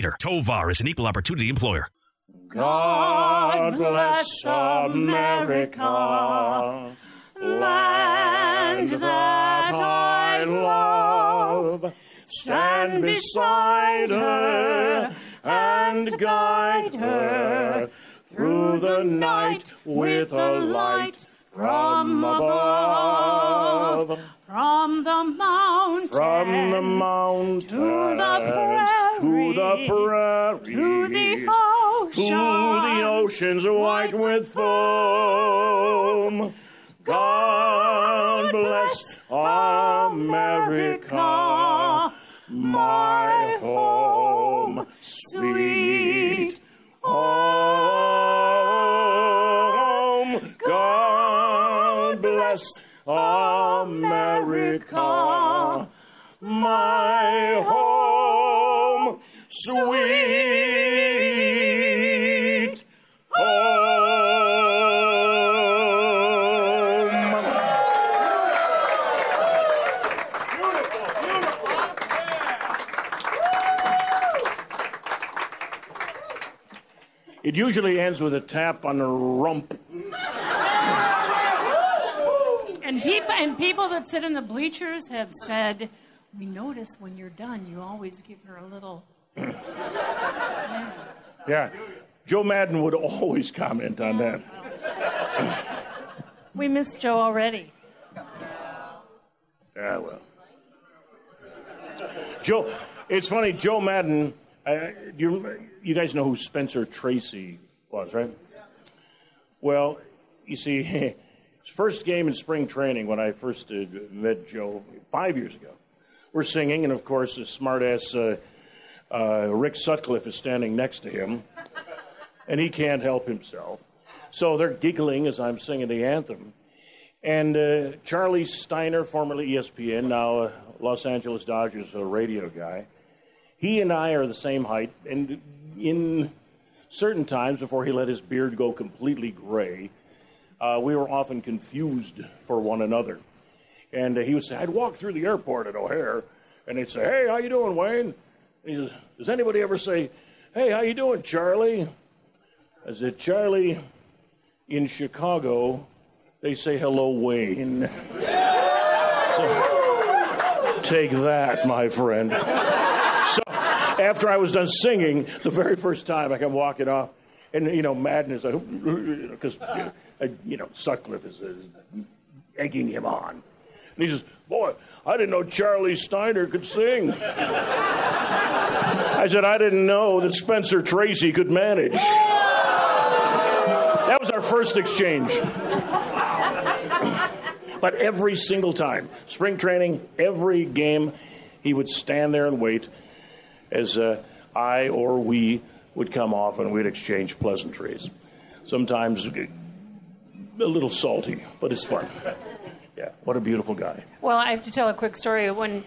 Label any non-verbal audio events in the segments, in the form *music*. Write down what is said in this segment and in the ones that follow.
leader. Tovar is an equal opportunity employer. God bless America, land that I love. Stand beside her and guide her through the night with a light from above. From the mountains, From the mountains to the to the prairies, to the prairies, to the oceans white with foam. God bless America, my home, sweet home. God bless America, my home, sweet home. It usually ends with a tap on the rump. And people and people that sit in the bleachers have said, "We notice when you're done, you always give her a little." Yeah. Joe Maddon would always comment on that. *laughs* We miss Joe already. Yeah, well. Joe, it's funny, Joe Maddon, uh, you, you guys know who Spencer Tracy was, right? Well, you see, *laughs* first game in spring training when I first uh, met Joe five years ago, we're singing, and of course, the smartass uh, uh, Rick Sutcliffe is standing next to him, and he can't help himself. So they're giggling as I'm singing the anthem. And uh, Charlie Steiner, formerly ESPN, now Los Angeles Dodgers uh, radio guy, he and I are the same height. And in certain times, before he let his beard go completely gray, uh, we were often confused for one another. And uh, he would say, I'd walk through the airport at O'Hare, and they'd say, Hey, how you doing, Wayne? And he says, Does anybody ever say, Hey, how you doing, Charlie? I said, Charlie, in Chicago, they say hello, Wayne. *laughs* So, take that, my friend. So, after I was done singing, the very first time I come walking off, and you know, madness, because you know, Sutcliffe is uh, egging him on, and he says, "Boy, I didn't know Charlie Steiner could sing." I said, "I didn't know that Spencer Tracy could manage." That was our first exchange. but every single time, spring training, every game, he would stand there and wait as uh, I or we would come off and we'd exchange pleasantries. Sometimes a little salty, but it's fun. *laughs* Yeah, what a beautiful guy. Well, I have to tell a quick story. When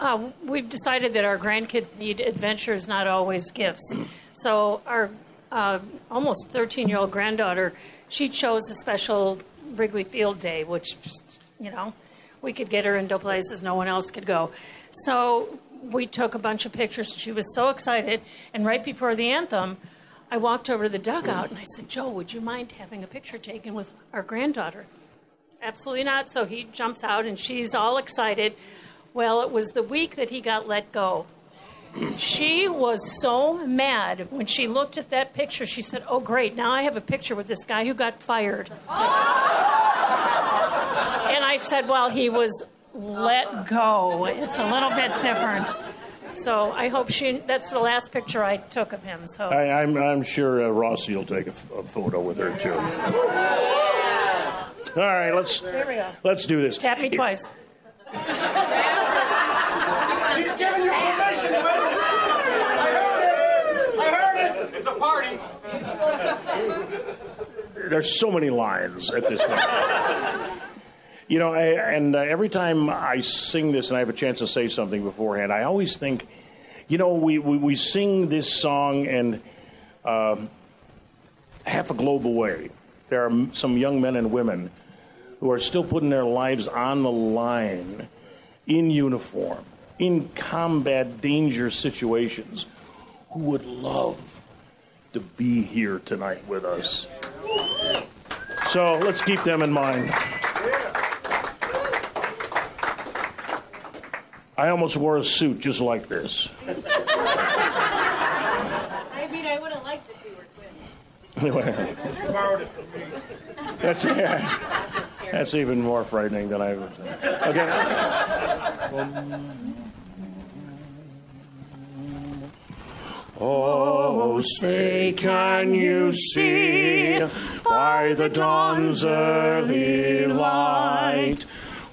uh, we've decided that our grandkids need adventures, not always gifts. So our uh, almost 13-year-old granddaughter, she chose a special Wrigley Field day, which you know we could get her into places no one else could go. So we took a bunch of pictures. She was so excited, and right before the anthem. I walked over to the dugout and I said, Joe, would you mind having a picture taken with our granddaughter? Absolutely not. So he jumps out and she's all excited. Well, it was the week that he got let go. She was so mad when she looked at that picture. She said, Oh, great, now I have a picture with this guy who got fired. and I said, Well, he was let go. It's a little bit different. So I hope she, that's the last picture I took of him. So I, I'm, I'm sure uh, Rossi will take a, f- a photo with her too. All right, let's There we go. let's do this. tap me twice. She's giving you permission, Wayne. I heard it. I heard it. It's a party. There's so many lines at this point. You know, I, and uh, every time I sing this and I have a chance to say something beforehand, I always think, you know, we, we, we sing this song and um, half a globe away, there are some young men and women who are still putting their lives on the line in uniform, in combat danger situations, who would love to be here tonight with us. So let's keep them in mind. I almost wore a suit just like this. I mean, I would have liked it if we were twins. Anyway, *laughs* that's yeah, that's even more frightening than I was. Okay. Oh, say, can you see by the dawn's early light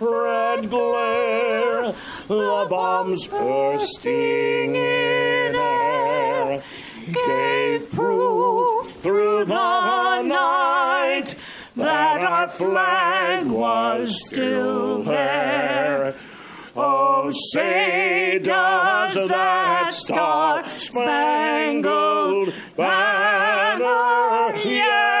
red glare, the bombs bursting in air gave proof through the night that our flag was still there. Oh, say does that star spangled banner yet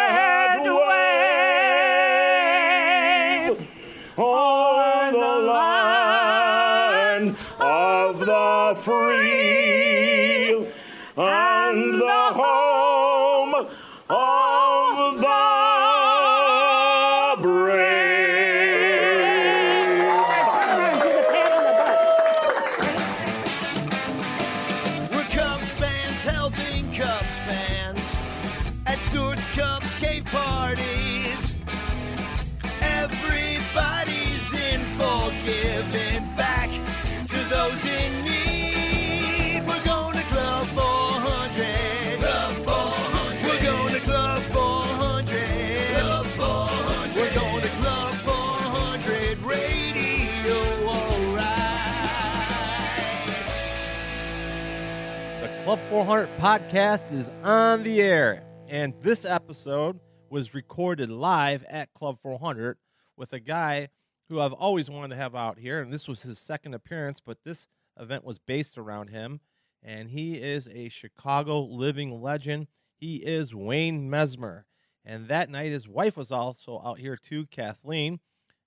400 podcast is on the air, and this episode was recorded live at Club 400 with a guy who I've always wanted to have out here, and this was his second appearance, but this event was based around him, and he is a Chicago living legend. He is Wayne Messmer, and that night his wife was also out here too, Kathleen.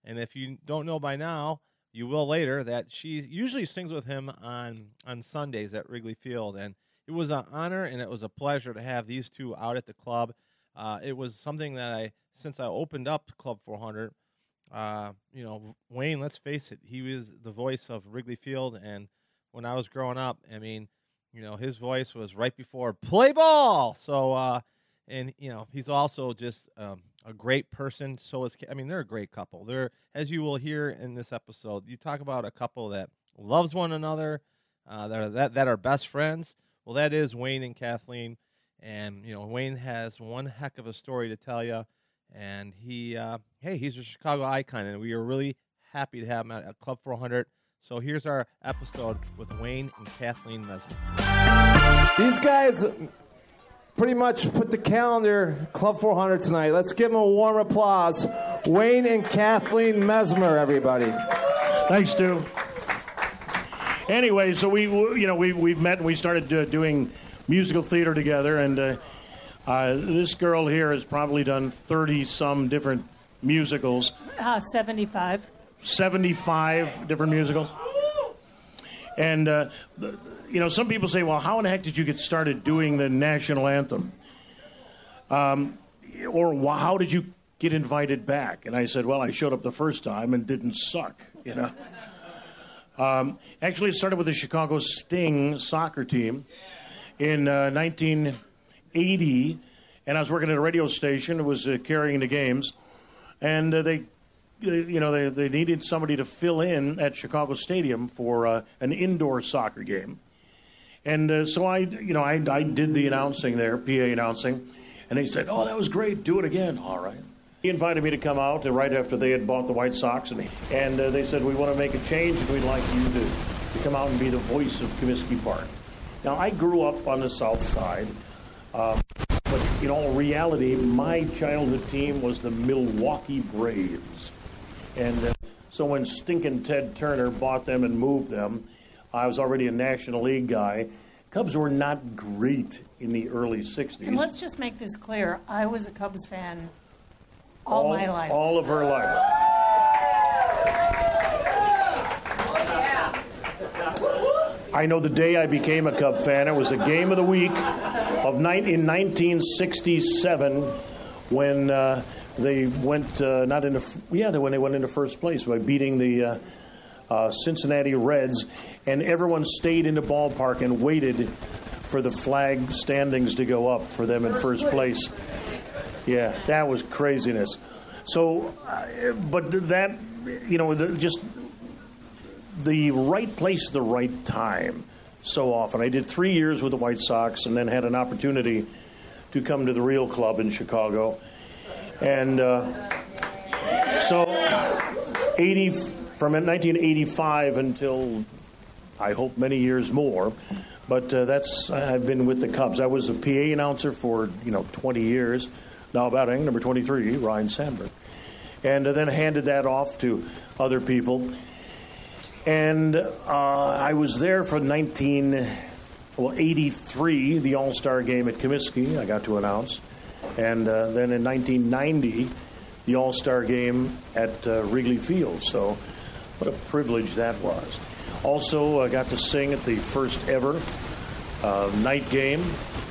And if you don't know by now, you will later that she usually sings with him on on Sundays at Wrigley Field, and it was an honor and it was a pleasure to have these two out at the club. Uh, it was something that I since I opened up Club 400. Uh, you know, Wayne. Let's face it, he was the voice of Wrigley Field, and when I was growing up, I mean, you know, his voice was right before play ball. So, uh, and you know, he's also just um, a great person. So is I mean, they're a great couple. They're as you will hear in this episode. You talk about a couple that loves one another, uh, that are that that are best friends. Well, that is Wayne and Kathleen, and you know, Wayne has one heck of a story to tell you. And he, uh, hey, he's a Chicago icon, and we are really happy to have him at, at Club 400. So here's our episode with Wayne and Kathleen Messmer. These guys pretty much put the calendar Club 400 tonight. Let's give them a warm applause. Wayne and Kathleen Messmer, everybody. Thanks, Stu. Anyway, so we, you know, we we've met and we started uh, doing musical theater together, and uh, uh, this girl here has probably done thirty some different musicals, Uh, 75. seventy-five different musicals, and uh, the, you know, some people say, "Well, how in the heck did you get started doing the national anthem?" Um, or how did you get invited back? And I said, "Well, I showed up the first time and didn't suck," you know. Um, actually, it started with the Chicago Sting soccer team in uh, 1980, and I was working at a radio station. It was uh, carrying the games, and uh, they, you know, they, they needed somebody to fill in at Chicago Stadium for uh, an indoor soccer game. And uh, so I, you know, I, I did the announcing there, PA announcing, and they said, "Oh, that was great. Do it again." All right. He invited me to come out right after they had bought the White Sox, and, and uh, they said, "We want to make a change, and we'd like you to, to come out and be the voice of Comiskey Park." Now, I grew up on the South Side, um, but in all reality, my childhood team was the Milwaukee Braves, and uh, so when stinking Ted Turner bought them and moved them, I was already a National League guy. Cubs were not great in the early '60s. And let's just make this clear. I was a Cubs fan all, my life. All of her life. I know the day I became a Cub fan. It was a game of the week of night in 1967 when uh, they went uh, not into yeah when they went into first place by beating the uh, uh, Cincinnati Reds, and everyone stayed in the ballpark and waited for the flag standings to go up for them in first place. Yeah, that was craziness. So, uh, but that, you know, the, just the right place at the right time so often. I did three years with the White Sox and then had an opportunity to come to the real club in Chicago. And uh, so, 80, from 1985 until I hope many years more. But uh, that's I've been with the Cubs. I was a PA announcer for you know 20 years. Now batting number 23, Ryne Sandberg, and uh, then handed that off to other people. And uh, I was there for 19, well 83, the All Star game at Comiskey. I got to announce, and uh, then in 1990, the All Star game at uh, Wrigley Field. So, what a privilege that was. Also, I got to sing at the first ever uh, night game.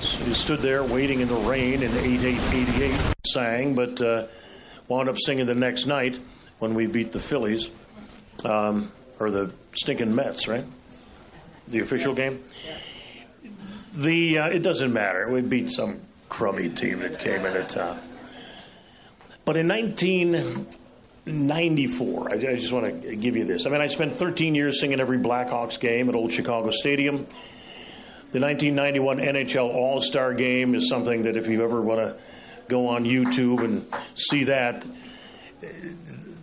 S- stood there waiting in the rain in 8888, sang, but uh, wound up singing the next night when we beat the Phillies, um, or the stinking Mets, right? The official game. The uh, it doesn't matter. We beat some crummy team that came in at town. But in 1994, I, I just want to give you this. I mean, I spent 13 years singing every Blackhawks game at Old Chicago Stadium. The 1991 NHL All Star Game is something that if you ever want to go on YouTube and see that,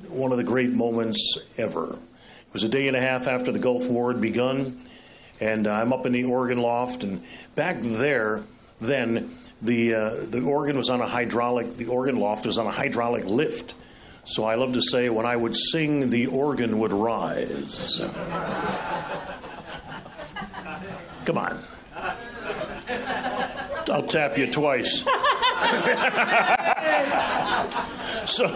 one of the great moments ever. It was a day and a half after the Gulf War had begun, and I'm up in the organ loft, and back there, then the uh, the organ was on a hydraulic. The organ loft was on a hydraulic lift. So I love to say, when I would sing, the organ would rise. *laughs* Come on. I'll tap you twice. *laughs* so,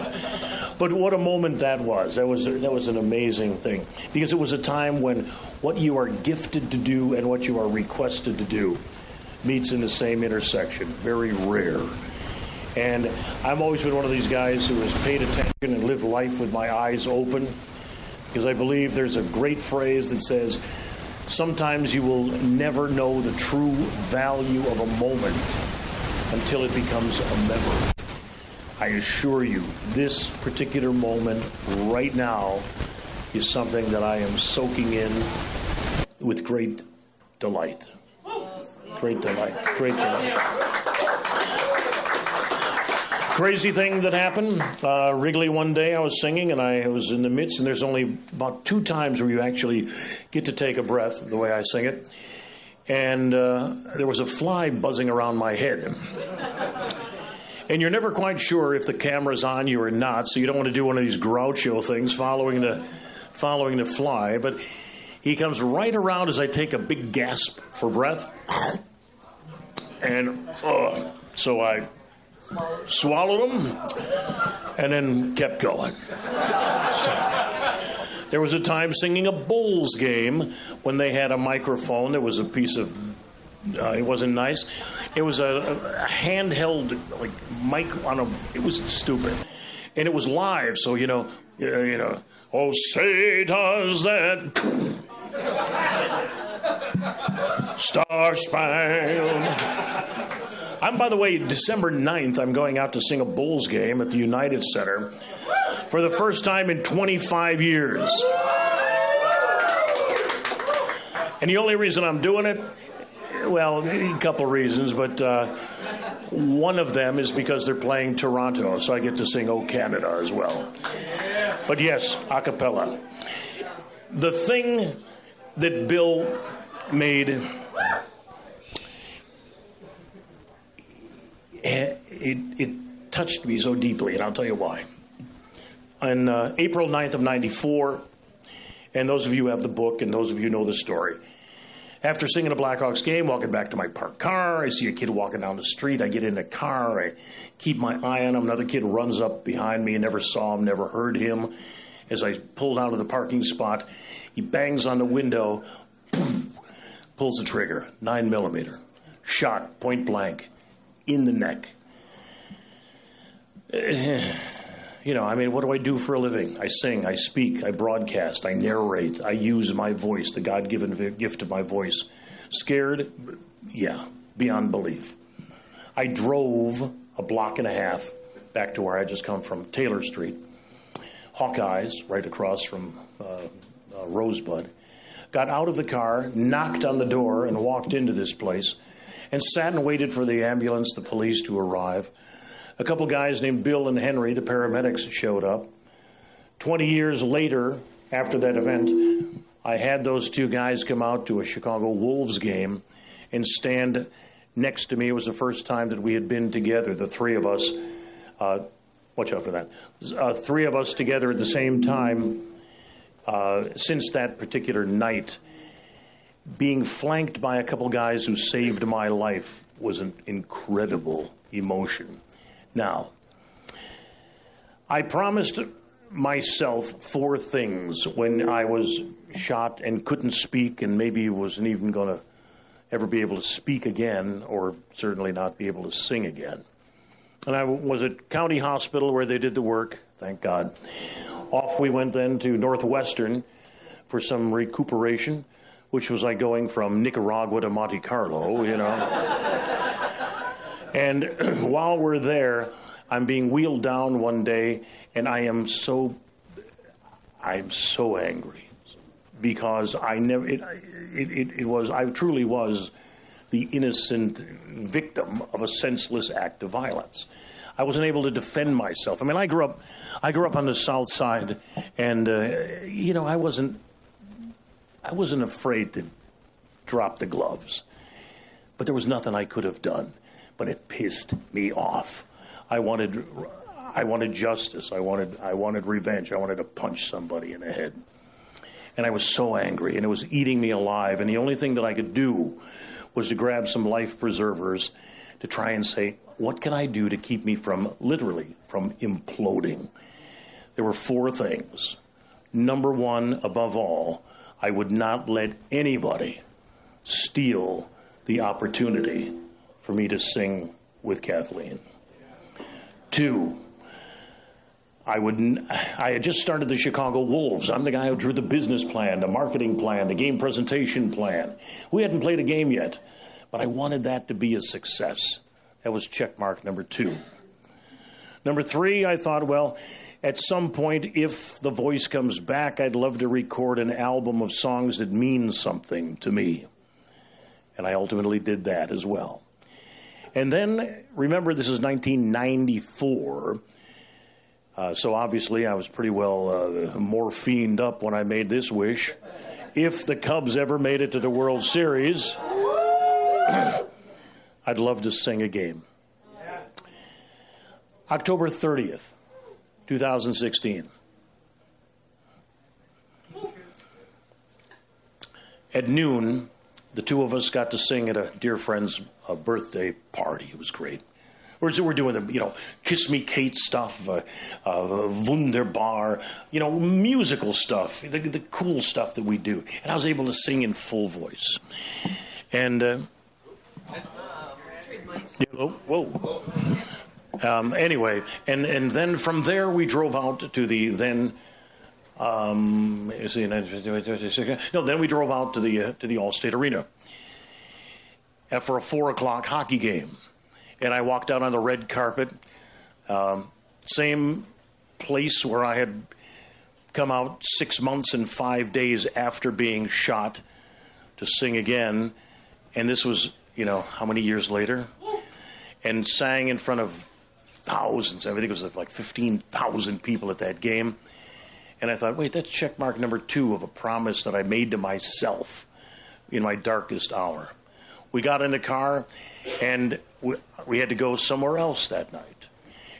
but what a moment that was. That was that was an amazing thing because it was a time when what you are gifted to do and what you are requested to do meets in the same intersection. Very rare. And I've always been one of these guys who has paid attention and lived life with my eyes open because I believe there's a great phrase that says, Sometimes you will never know the true value of a moment until it becomes a memory. I assure you, this particular moment right now is something that I am soaking in with great delight. Great delight. Great delight. Crazy thing that happened. Uh, Wrigley one day I was singing and I was in the midst, and there's only about two times where you actually get to take a breath the way I sing it. And uh, there was a fly buzzing around my head. And you're never quite sure if the camera's on you or not, so you don't want to do one of these Groucho things following the, following the fly. But he comes right around as I take a big gasp for breath. And uh, so I swallowed them and then kept going. So, there was a time singing a Bulls game when they had a microphone. There was a piece of, uh, it wasn't nice. It was a, a handheld like mic on a. It was stupid, and it was live. So you know, you know, you know oh say does that *laughs* star spangled I'm, by the way, December 9th, I'm going out to sing a Bulls game at the United Center for the first time in 25 years. And the only reason I'm doing it, well, a couple reasons, but uh, one of them is because they're playing Toronto, so I get to sing "Oh Canada" as well. But yes, a cappella. The thing that Bill made it, it touched me so deeply, and I'll tell you why. On uh, April 9th of 94, and those of you who have the book and those of you know the story, after singing a Blackhawks game, walking back to my parked car, I see a kid walking down the street. I get in the car, I keep my eye on him. Another kid runs up behind me, and never saw him, never heard him. As I pulled out of the parking spot, he bangs on the window, pulls the trigger, nine millimeter, shot point blank in the neck. *sighs* You know, I mean, what do I do for a living? I sing, I speak, I broadcast, I narrate, I use my voice, the God given gift of my voice. Scared? Yeah, beyond belief. I drove a block and a half back to where I just come from, Taylor Street. Hawkeyes, right across from uh, uh, Rosebud. Got out of the car, knocked on the door, and walked into this place and sat and waited for the ambulance, the police to arrive. A couple guys named Bill and Henry, the paramedics, showed up. 20 years later, after that event, I had those two guys come out to a Chicago Wolves game and stand next to me. It was the first time that we had been together, the three of us. Uh, watch out for that. Uh, three of us together at the same time uh, since that particular night. Being flanked by a couple guys who saved my life was an incredible emotion. Now, I promised myself four things when I was shot and couldn't speak, and maybe wasn't even going to ever be able to speak again, or certainly not be able to sing again. And I was at County Hospital where they did the work, thank God. Off we went then to Northwestern for some recuperation, which was like going from Nicaragua to Monte Carlo, you know. And *clears throat* while we're there, I'm being wheeled down one day, and I am so, I'm so angry because I never, it, it, it, was, I truly was the innocent victim of a senseless act of violence. I wasn't able to defend myself. I mean, I grew up, I grew up on the South Side, and uh, you know, I wasn't, I wasn't afraid to drop the gloves, but there was nothing I could have done but it pissed me off. I wanted, I wanted justice. I wanted, I wanted revenge. I wanted to punch somebody in the head. And I was so angry, and it was eating me alive. And the only thing that I could do was to grab some life preservers to try and say, what can I do to keep me from literally from imploding? There were four things. Number one, above all, I would not let anybody steal the opportunity for me to sing with Kathleen. Two, I would. I had just started the Chicago Wolves. I'm the guy who drew the business plan, the marketing plan, the game presentation plan. We hadn't played a game yet, but I wanted that to be a success. That was check mark number two. Number three, I thought, well, at some point, if the voice comes back, I'd love to record an album of songs that mean something to me. And I ultimately did that as well. And then, remember, this is 1994. Uh, so obviously, I was pretty well uh, morphined up when I made this wish. If the Cubs ever made it to the World Series, *coughs* I'd love to sing a game. October 30th, 2016. At noon, the two of us got to sing at a dear friend's uh, birthday party. It was great. We're, we're doing the, you know, Kiss Me Kate stuff, uh, uh, Wunderbar, you know, musical stuff, the, the cool stuff that we do. And I was able to sing in full voice. And, uh, whoa, whoa. Um, anyway, and, and then from there we drove out to the then um, no, then we drove out to the uh, to the Allstate Arena for a four o'clock hockey game, and I walked out on the red carpet. Um, same place where I had come out six months and five days after being shot to sing again. And this was, you know, how many years later? And sang in front of thousands. I think it was like 15,000 people at that game. And I thought, wait, that's check mark number two of a promise that I made to myself in my darkest hour. We got in the car and we, we had to go somewhere else that night.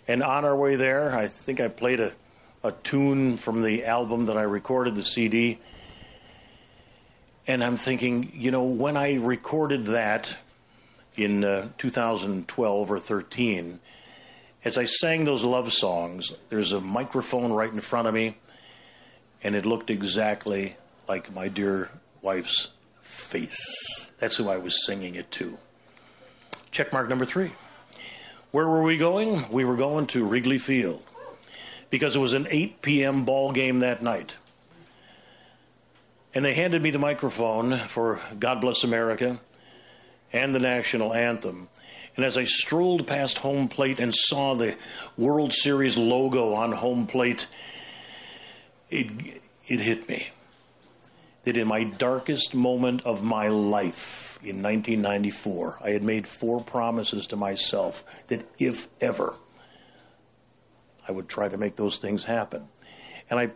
And on our way there, I think I played a, a tune from the album that I recorded, the CD. And I'm thinking, you know, when I recorded that in uh, 2012 or 13, as I sang those love songs, there's a microphone right in front of me, and it looked exactly like my dear wife's face. That's who I was singing it to. Check mark number three. Where were we going? We were going to Wrigley Field because it was an 8 p.m. ball game that night. And they handed me the microphone for God Bless America and the national anthem. And as I strolled past home plate and saw the World Series logo on home plate, it, it hit me that in my darkest moment of my life in 1994, I had made four promises to myself that if ever, I would try to make those things happen. And I,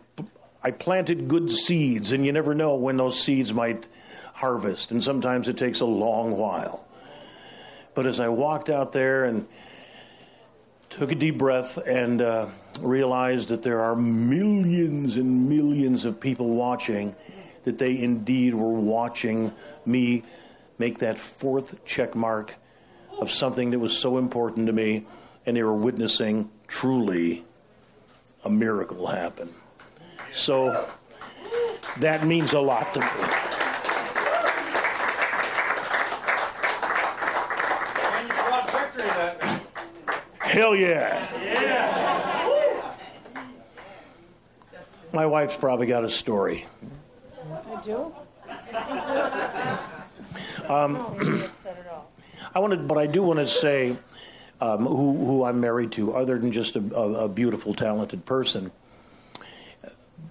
I planted good seeds, and you never know when those seeds might harvest, and sometimes it takes a long while. But as I walked out there and took a deep breath and uh, realized that there are millions and millions of people watching, that they indeed were watching me make that fourth check mark of something that was so important to me, and they were witnessing truly a miracle happen. So that means a lot to me. Hell yeah. My wife's probably got a story. I do. Um, *clears throat* I wanted, but I do want to say um, who, who I'm married to, other than just a, a, a beautiful, talented person.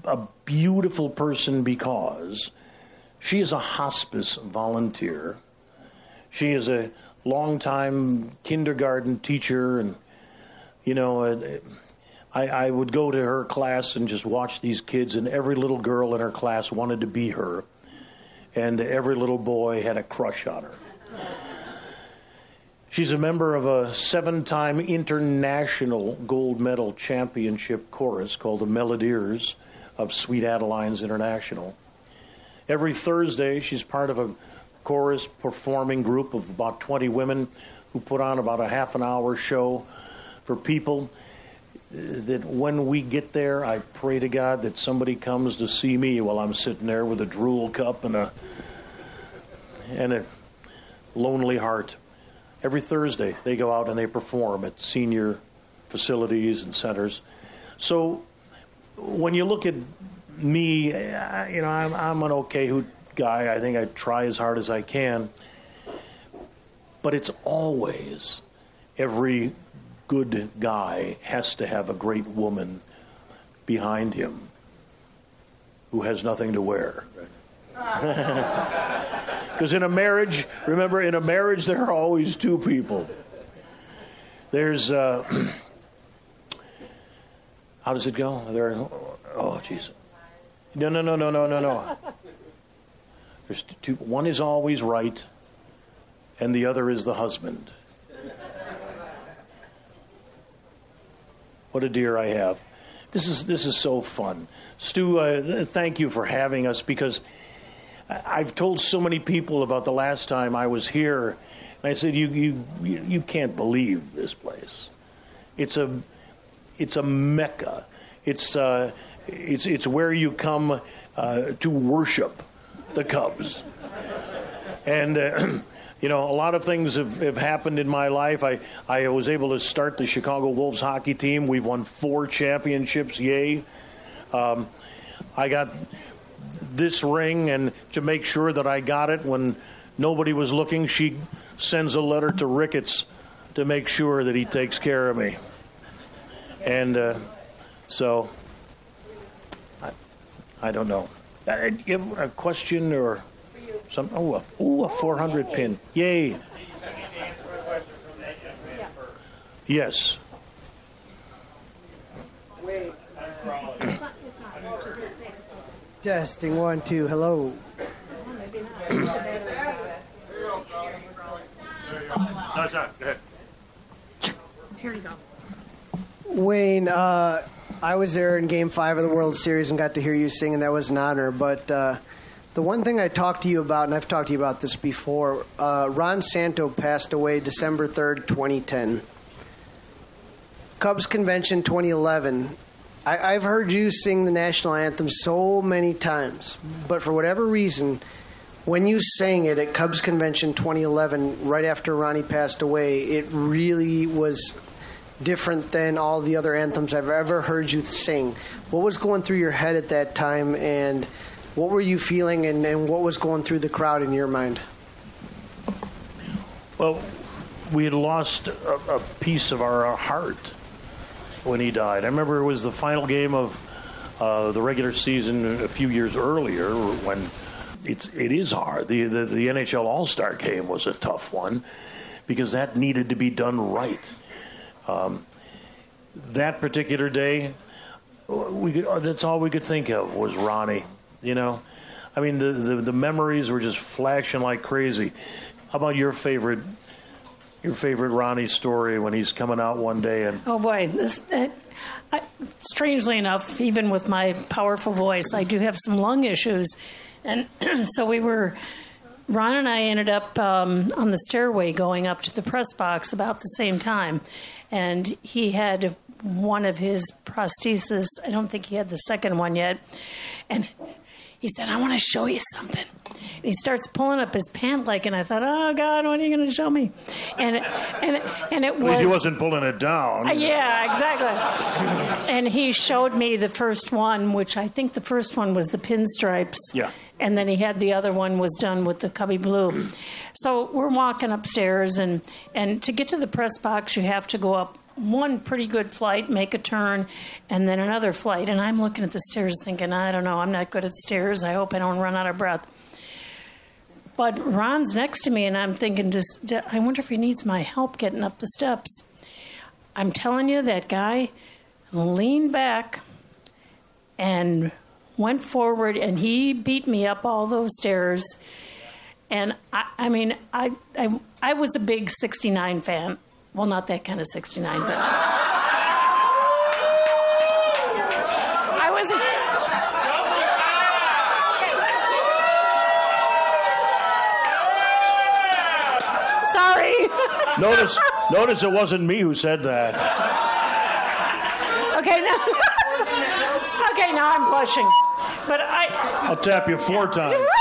A beautiful person because she is a hospice volunteer. She is a longtime kindergarten teacher, and you know, uh, I, I would go to her class and just watch these kids, and every little girl in her class wanted to be her, and every little boy had a crush on her. She's a member of a seven time international gold medal championship chorus called the Melodeers of Sweet Adelines International. Every Thursday, she's part of a chorus performing group of about 20 women who put on about a half an hour show for people uh, that when we get there, I pray to God that somebody comes to see me while I'm sitting there with a drool cup and a and a lonely heart. Every Thursday, they go out and they perform at senior facilities and centers. So when you look at me, you know, I'm, I'm an okay guy. I think I try as hard as I can. But it's always every good guy has to have a great woman behind him who has nothing to wear. Because *laughs* in a marriage, remember, in a marriage, there are always two people. There's, uh, *clears throat* how does it go? There, oh, jeez. No, no, no, no, no, no, no. There's two. One is always right, and the other is the husband. What a dear I have. This is this is so fun, Stu. Uh, thank you for having us because I've told so many people about the last time I was here, and I said you you you you can't believe this place. It's a it's a mecca. It's uh, it's it's where you come uh, to worship the Cubs. And, uh, *clears throat* you know, a lot of things have, have happened in my life. I, I was able to start the Chicago Wolves hockey team. We've won four championships, yay. Um, I got this ring, and to make sure that I got it when nobody was looking, she sends a letter to Ricketts to make sure that he takes care of me. And uh, so, I, I don't know. Uh, you have a question or some? Oh, a, ooh, a 400 pin. Yay. Yes. Testing one, two, hello. Here go. Wayne, uh, I was there in Game Five of the World Series and got to hear you sing, and that was an honor. But uh, the one thing I talked to you about, and I've talked to you about this before, uh, Ron Santo passed away December third, twenty ten. Cubs Convention 2011. I, I've heard you sing the national anthem so many times, but for whatever reason, when you sang it at Cubs Convention 2011, right after Ronnie passed away, it really was different than all the other anthems I've ever heard you sing. What was going through your head at that time, and what were you feeling, and, and what was going through the crowd in your mind? Well, we had lost a, a piece of our uh, heart when he died. I remember it was the final game of uh, the regular season a few years earlier when it's it is hard. The the, the NHL All Star game was a tough one because that needed to be done right. Um, that particular day, we could, that's all we could think of was Ronnie. You know, I mean the, the the memories were just flashing like crazy. How about your favorite? Your favorite Ronnie story when he's coming out one day and Oh boy, this. Uh, I, strangely enough, even with my powerful voice, I do have some lung issues, and *clears throat* so we were. Ron and I ended up um, on the stairway going up to the press box about the same time, and he had one of his prostheses. I don't think he had the second one yet, and he said, "I want to show you something." And he starts pulling up his pant leg, and I thought, "Oh God, what are you going to show me?" And and and it was he wasn't pulling it down. uh, Yeah, exactly. And he showed me the first one, which I think the first one was the pinstripes. Yeah. And then he had the other one was done with the cubby blue. So we're walking upstairs, and and to get to the press box, you have to go up one pretty good flight, make a turn, and then another flight. And I'm looking at the stairs, thinking, I don't know, I'm not good at stairs. I hope I don't run out of breath. But Ron's next to me, and I'm thinking, just, I wonder if he needs my help getting up the steps. I'm telling you, that guy leaned back and went forward, and he beat me up all those stairs. And I, I mean, I, I, I was a big 69 fan. Well, not that kind of 69, but. I was. Sorry. *laughs* Notice, notice it wasn't me who said that. Okay, now. *laughs* okay, now I'm blushing. But I. I'll tap you four times. *laughs*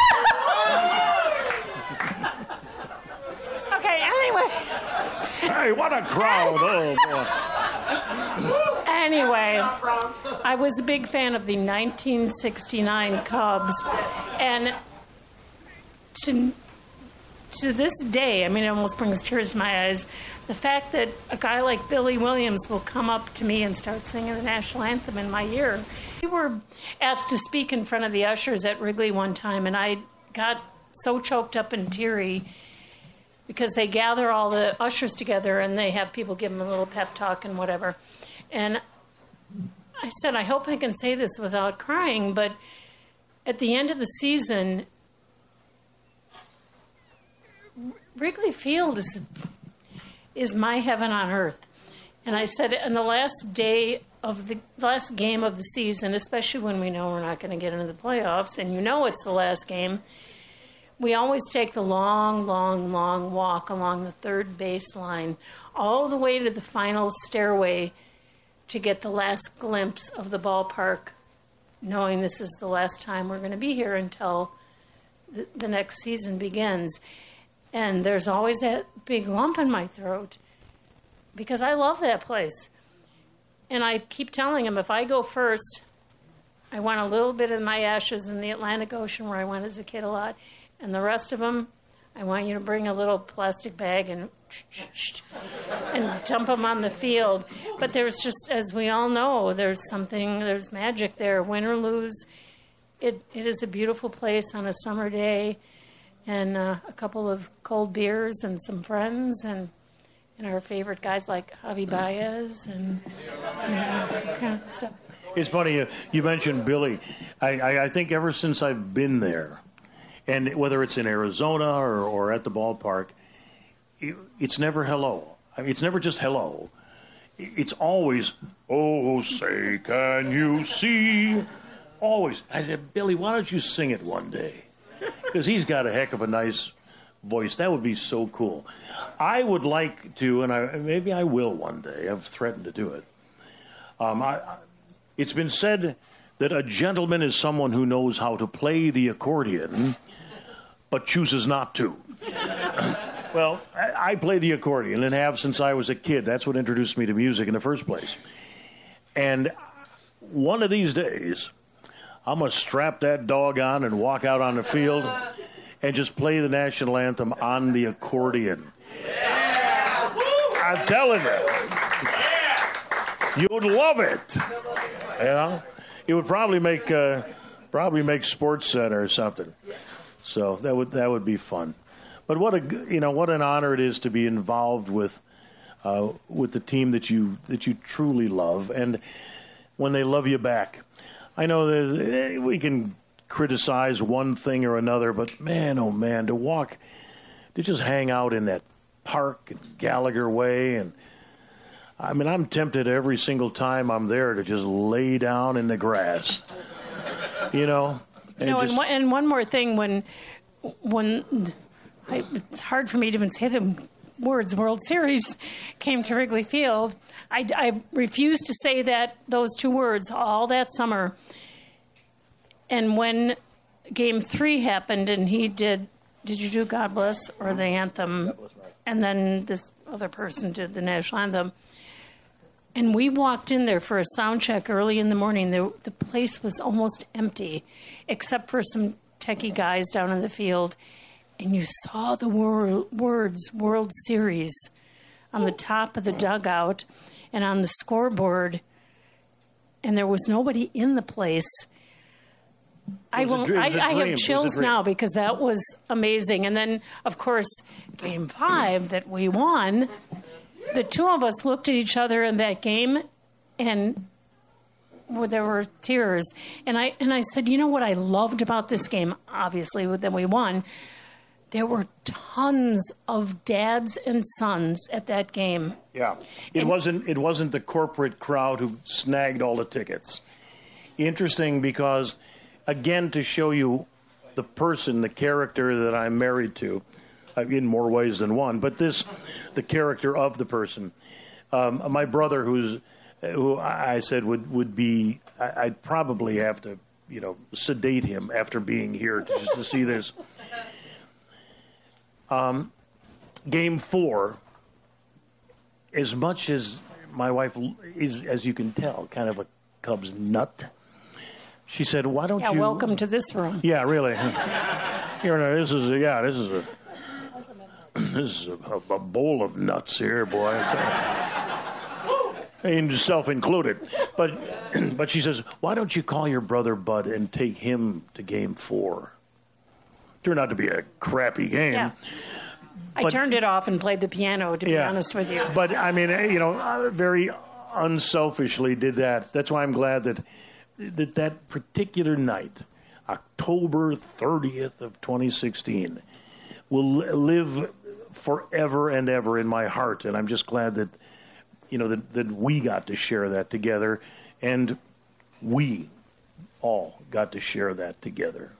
Okay, anyway. What a crowd! Oh boy. Anyway, I was a big fan of the 1969 Cubs, and to to this day, I mean, it almost brings tears to my eyes. The fact that a guy like Billy Williams will come up to me and start singing the national anthem in my ear. We were asked to speak in front of the ushers at Wrigley one time, and I got so choked up and teary because they gather all the ushers together and they have people give them a little pep talk and whatever. And I said, I hope I can say this without crying, but at the end of the season, Wrigley Field is is my heaven on earth. And I said, on the last day of the last game of the season, especially when we know we're not going to get into the playoffs, and you know it's the last game, we always take the long, long, long walk along the third baseline, all the way to the final stairway to get the last glimpse of the ballpark, knowing this is the last time we're going to be here until the, the next season begins. And there's always that big lump in my throat because I love that place. And I keep telling him if I go first, I want a little bit of my ashes in the Atlantic Ocean where I went as a kid a lot. And the rest of them, I want you to bring a little plastic bag and *laughs* and dump them on the field. But there's just, as we all know, there's something, there's magic there, win or lose. It, it is a beautiful place on a summer day, and uh, a couple of cold beers and some friends, and and our favorite guys like Javi Baez and you know, kind of stuff. It's funny you, you mentioned Billy. I, I, I think ever since I've been there, and whether it's in Arizona or, or at the ballpark, it, it's never hello. I mean, it's never just hello. It's always, oh, say, can you see? Always. I said, Billy, why don't you sing it one day? *laughs* Because he's got a heck of a nice voice. That would be so cool. I would like to, and I, maybe I will one day. I've threatened to do it. Um, I, it's been said that a gentleman is someone who knows how to play the accordion, but chooses not to. well, I, I play the accordion and have since I was a kid. That's what introduced me to music in the first place. And one of these days, I'm going to strap that dog on and walk out on the field and just play the national anthem on the accordion. I'm telling you, you'd love it. You know, it would probably make uh, probably make Sports Center or something. So that would that would be fun. But what a you know what an honor it is to be involved with uh, with the team that you that you truly love, and when they love you back. I know eh, we can criticize one thing or another, but man, oh man, to walk, to just hang out in that park in Gallagher Way, and I mean, I'm tempted every single time I'm there to just lay down in the grass, you know. You know, just- and, one, and one more thing, when when I, it's hard for me to even say the words World Series came to Wrigley Field, I, I refused to say that those two words all that summer. And when Game Three happened, and he did, did you do God Bless or the anthem? And then this other person did the national anthem. And we walked in there for a sound check early in the morning. The, the place was almost empty, except for some techie guys down in the field. And you saw the wor- words World Series on the top of the dugout and on the scoreboard. And there was nobody in the place. I won't. I, it was a I have chills now because that was amazing. And then, of course, Game Five that we won the two of us looked at each other in that game and well, there were tears and i and i said you know what i loved about this game obviously that we won there were tons of dads and sons at that game Yeah, it wasn't. It wasn't the corporate crowd who snagged all the tickets. Interesting because, again, to show you the person, the character that I'm married to, in more ways than one. But this, the character of the person. Um, my brother, who's who I said would would be, I, I'd probably have to, you know, sedate him after being here to, just to see this. Um, game four as much as my wife is, as you can tell, kind of a Cubs nut, she said, "Why don't yeah you?" welcome to this room Yeah, really. *laughs* Here, now, this is a, yeah, this is a *clears throat* this is a, a bowl of nuts here, boy. and self included. But *clears throat* but she says, "Why don't you call your brother Bud and take him to Game Four? Turned out to be a crappy game. yeah i turned it off and played the piano to be honest with you But I mean, eh, you know, uh, very unselfishly did that. That's why I'm glad that that that particular night, October 30th of 2016, will live forever and ever in my heart. And I'm just glad that you know that, that we got to share that together, and we all got to share that together.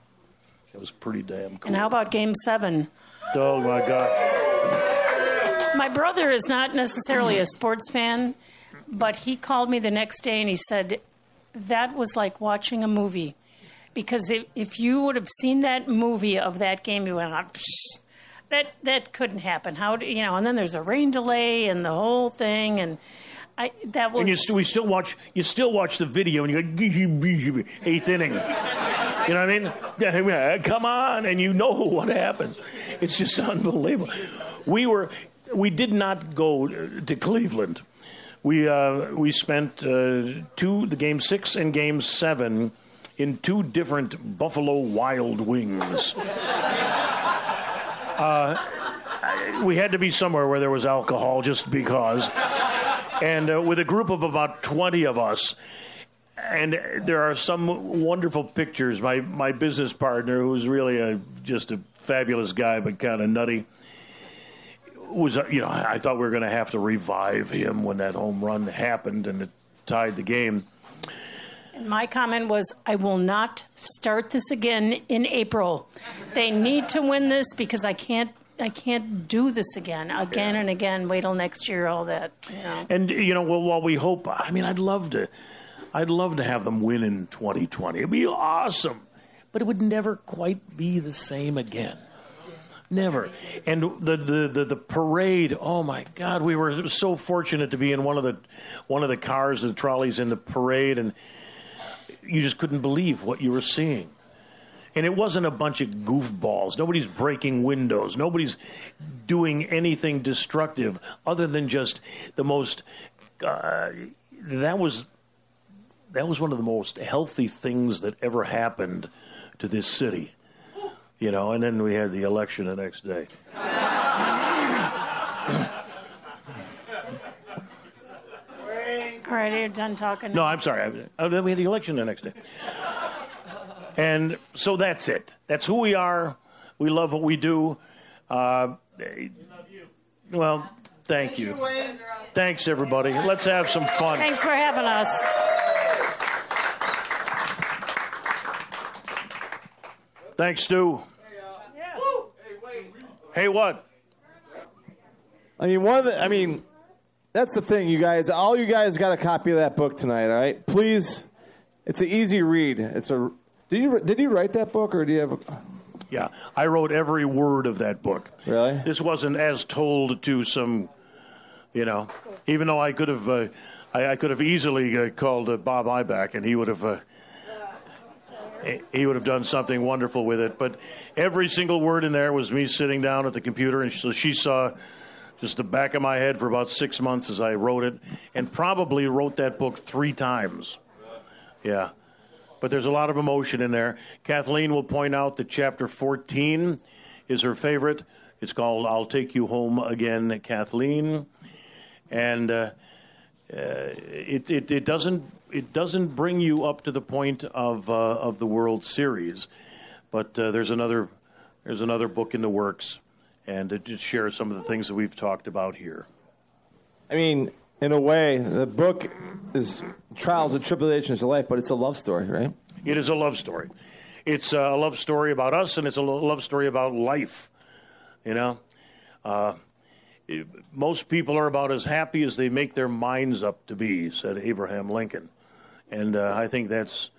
It was pretty damn cool. and how about game seven? Oh, my God! My brother is not necessarily a sports fan, but he called me the next day and he said that was like watching a movie. Because if, if you would have seen that movie of that game, you went, "Ah, psh, that that couldn't happen. How do you know? And then there's a rain delay and the whole thing, and I that was And you st- we still watch. You still watch the video, and you go *laughs* eighth inning. You know what I mean? *laughs* Come on, and you know what happens. It's just unbelievable. We were we did not go to Cleveland. We uh, we spent uh, two the game six and game seven in two different Buffalo Wild Wings. Uh, we had to be somewhere where there was alcohol, just because. And uh, with a group of about twenty of us, and there are some wonderful pictures. My my business partner, who's really a just a fabulous guy, but kind of nutty, was uh, you know I thought we were going to have to revive him when that home run happened and it tied the game. And my comment was, I will not start this again in April. They need to win this because I can't. I can't do this again, again and again. Wait till next year, all that. You know. And you know, well, while we hope, I mean, I'd love to, I'd love to have them win in 2020. It'd be awesome, but it would never quite be the same again. Never. And the, the, the, the parade, oh my God, we were so fortunate to be in one of the one of the cars, the trolleys in the parade, and you just couldn't believe what you were seeing. And it wasn't a bunch of goofballs. Nobody's breaking windows. Nobody's doing anything destructive other than just the most. Uh, that was that was one of the most healthy things that ever happened to this city. You know, and then we had the election the next day. *laughs* All right, are done talking? No, I'm sorry. I- uh, Then we had the election the next day. And so that's it. That's who we are. We love what we do. Uh, well, thank you. Thanks, everybody. Let's have some fun. Thanks for having us. Thanks, Stu. Hey, what? I mean, one of the. I mean, that's the thing, you guys. All you guys got a copy of that book tonight. All right, please. It's an easy read. It's a. Did you did you write that book or do you have? A, Yeah, I wrote every word of that book. Really? This wasn't as told to some, you know, even though I could have, uh, I, I could have easily uh, called uh, Bob Ibach and he would have, uh, he- he would have done something wonderful with it. But every single word in there was me sitting down at the computer, and so she saw just the back of my head for about six months as I wrote it, and probably wrote that book three times. Yeah. But there's a lot of emotion in there. Kathleen will point out that chapter 14 is her favorite. It's called I'll Take You Home Again, Kathleen. And uh, uh, it, it, it, doesn't, it doesn't bring you up to the point of, uh, of the World Series. But uh, there's, another, there's another book in the works. And to just shares some of the things that we've talked about here. I mean, in a way, the book is trials and tribulations of life, but it's a love story, right? It is a love story. It's a love story about us, and it's a love story about life. You know, uh, it- most people are about as happy as they make their minds up to be," said Abraham Lincoln, and uh, I think that's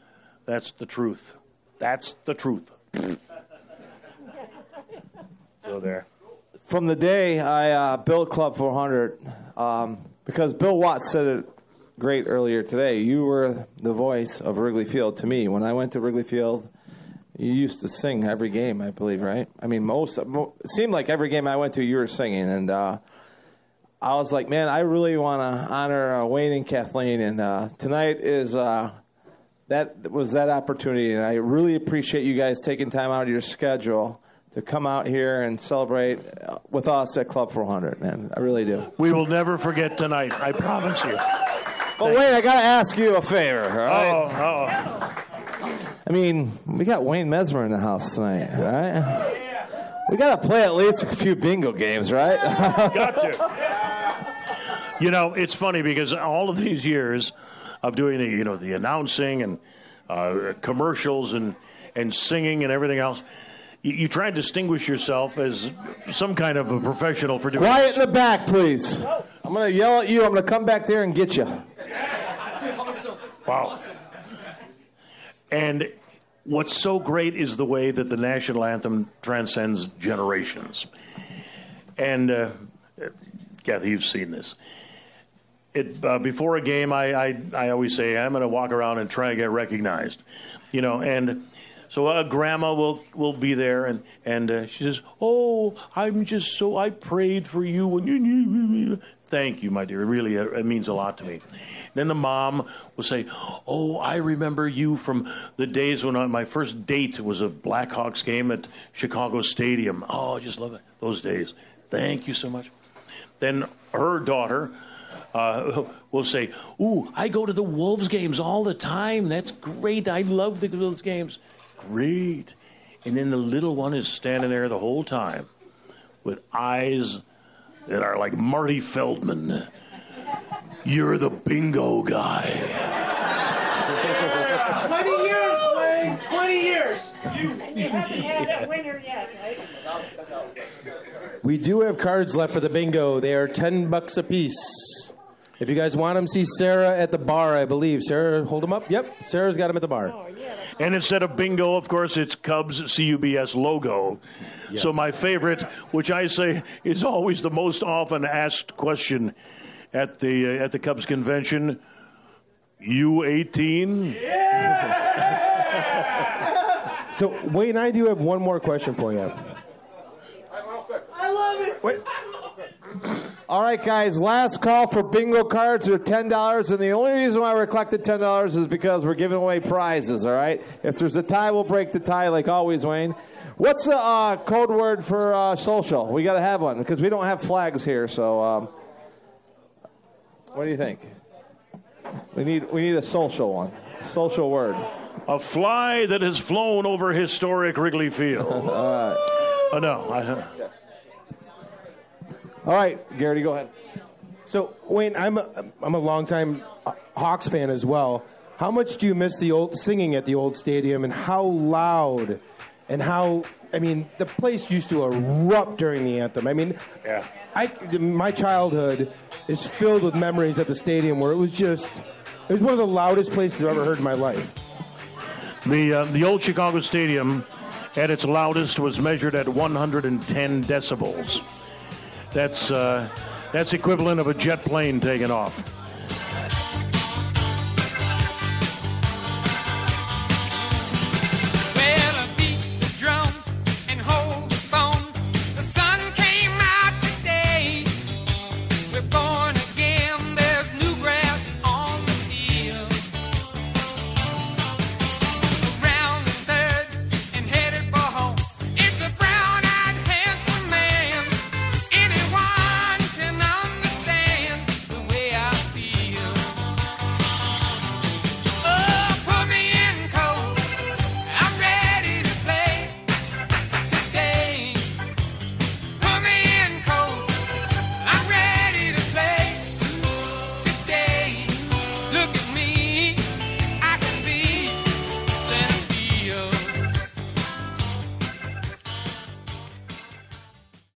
that's the truth. That's the truth. *laughs* so there. From the day I uh, built Club 400, um, because Bill Watts said it great earlier today, you were the voice of Wrigley Field to me. When I went to Wrigley Field, you used to sing every game, I believe, right? I mean, most seemed like every game I went to, you were singing, and uh, I was like, man, I really want to honor uh, Wayne and Kathleen, and uh, tonight is uh, that was that opportunity, and I really appreciate you guys taking time out of your schedule to come out here and celebrate uh, with us at Club 400, man. I really do. We will never forget tonight. I promise you. But wait, I gotta ask you a favor, all right? Oh, oh. I mean, we got Wayne Messmer in the house tonight, right? We gotta play at least a few bingo games, right? *laughs* Got to. You know, it's funny because all of these years of doing the, you know, the announcing and uh, commercials and and singing and everything else, you, you try to distinguish yourself as some kind of a professional for doing. Quiet in the back, please. I'm gonna yell at you. I'm gonna come back there and get you. Wow. And what's so great is the way that the national anthem transcends generations. And uh, Kathy, you've seen this. It, uh, before a game, I, I, I always say I'm going to walk around and try to get recognized, you know. And So uh, grandma will will be there, and and uh, she says, "Oh, I'm just so I prayed for you when you." Thank you, my dear. It really, uh, it means a lot to me. Then the mom will say, "Oh, I remember you from the days when my first date was a Blackhawks game at Chicago Stadium. Oh, I just love it. those days. Thank you so much." Then her daughter uh, will say, "Ooh, I go to the Wolves games all the time. That's great. I love the Wolves games. Great." And then the little one is standing there the whole time with eyes that are like Marty Feldman. You're the bingo guy. 20 years, Wayne. 20 years. And you haven't had a winner yet, right? We do have cards left for the bingo. They are 10 bucks a piece. If you guys want them, see Sarah at the bar, I believe. Sarah, hold them up. Yep, Sarah's got them at the bar. And instead of bingo, of course, it's Cubs CUBS logo. So my favorite, which I say is always the most often asked question at the uh, at the Cubs convention, U eighteen. So, Wayne, I do have one more question for you. I love it. Wait. All right, guys. Last call for bingo cards are ten dollars, and the only reason why we're collecting ten dollars is because we're giving away prizes. All right. If there's a tie, we'll break the tie like always, Wayne. What's the uh, code word for uh, social? We got to have one because we don't have flags here. So, um, what do you think? We need we need a social one. Social word. A fly that has flown over historic Wrigley Field. *laughs* All right. Oh no. I, All right, Garrity, go ahead. So, Wayne, I'm a, I'm a longtime Hawks fan as well. How much do you miss the old singing at the old stadium, and how loud, and how I mean, the place used to erupt during the anthem. I mean, Yeah. I my childhood is filled with memories at the stadium where it was just it was one of the loudest places I've ever heard in my life. The uh, the old Chicago Stadium, at its loudest, was measured at 110 decibels. That's uh, that's equivalent of a jet plane taking off.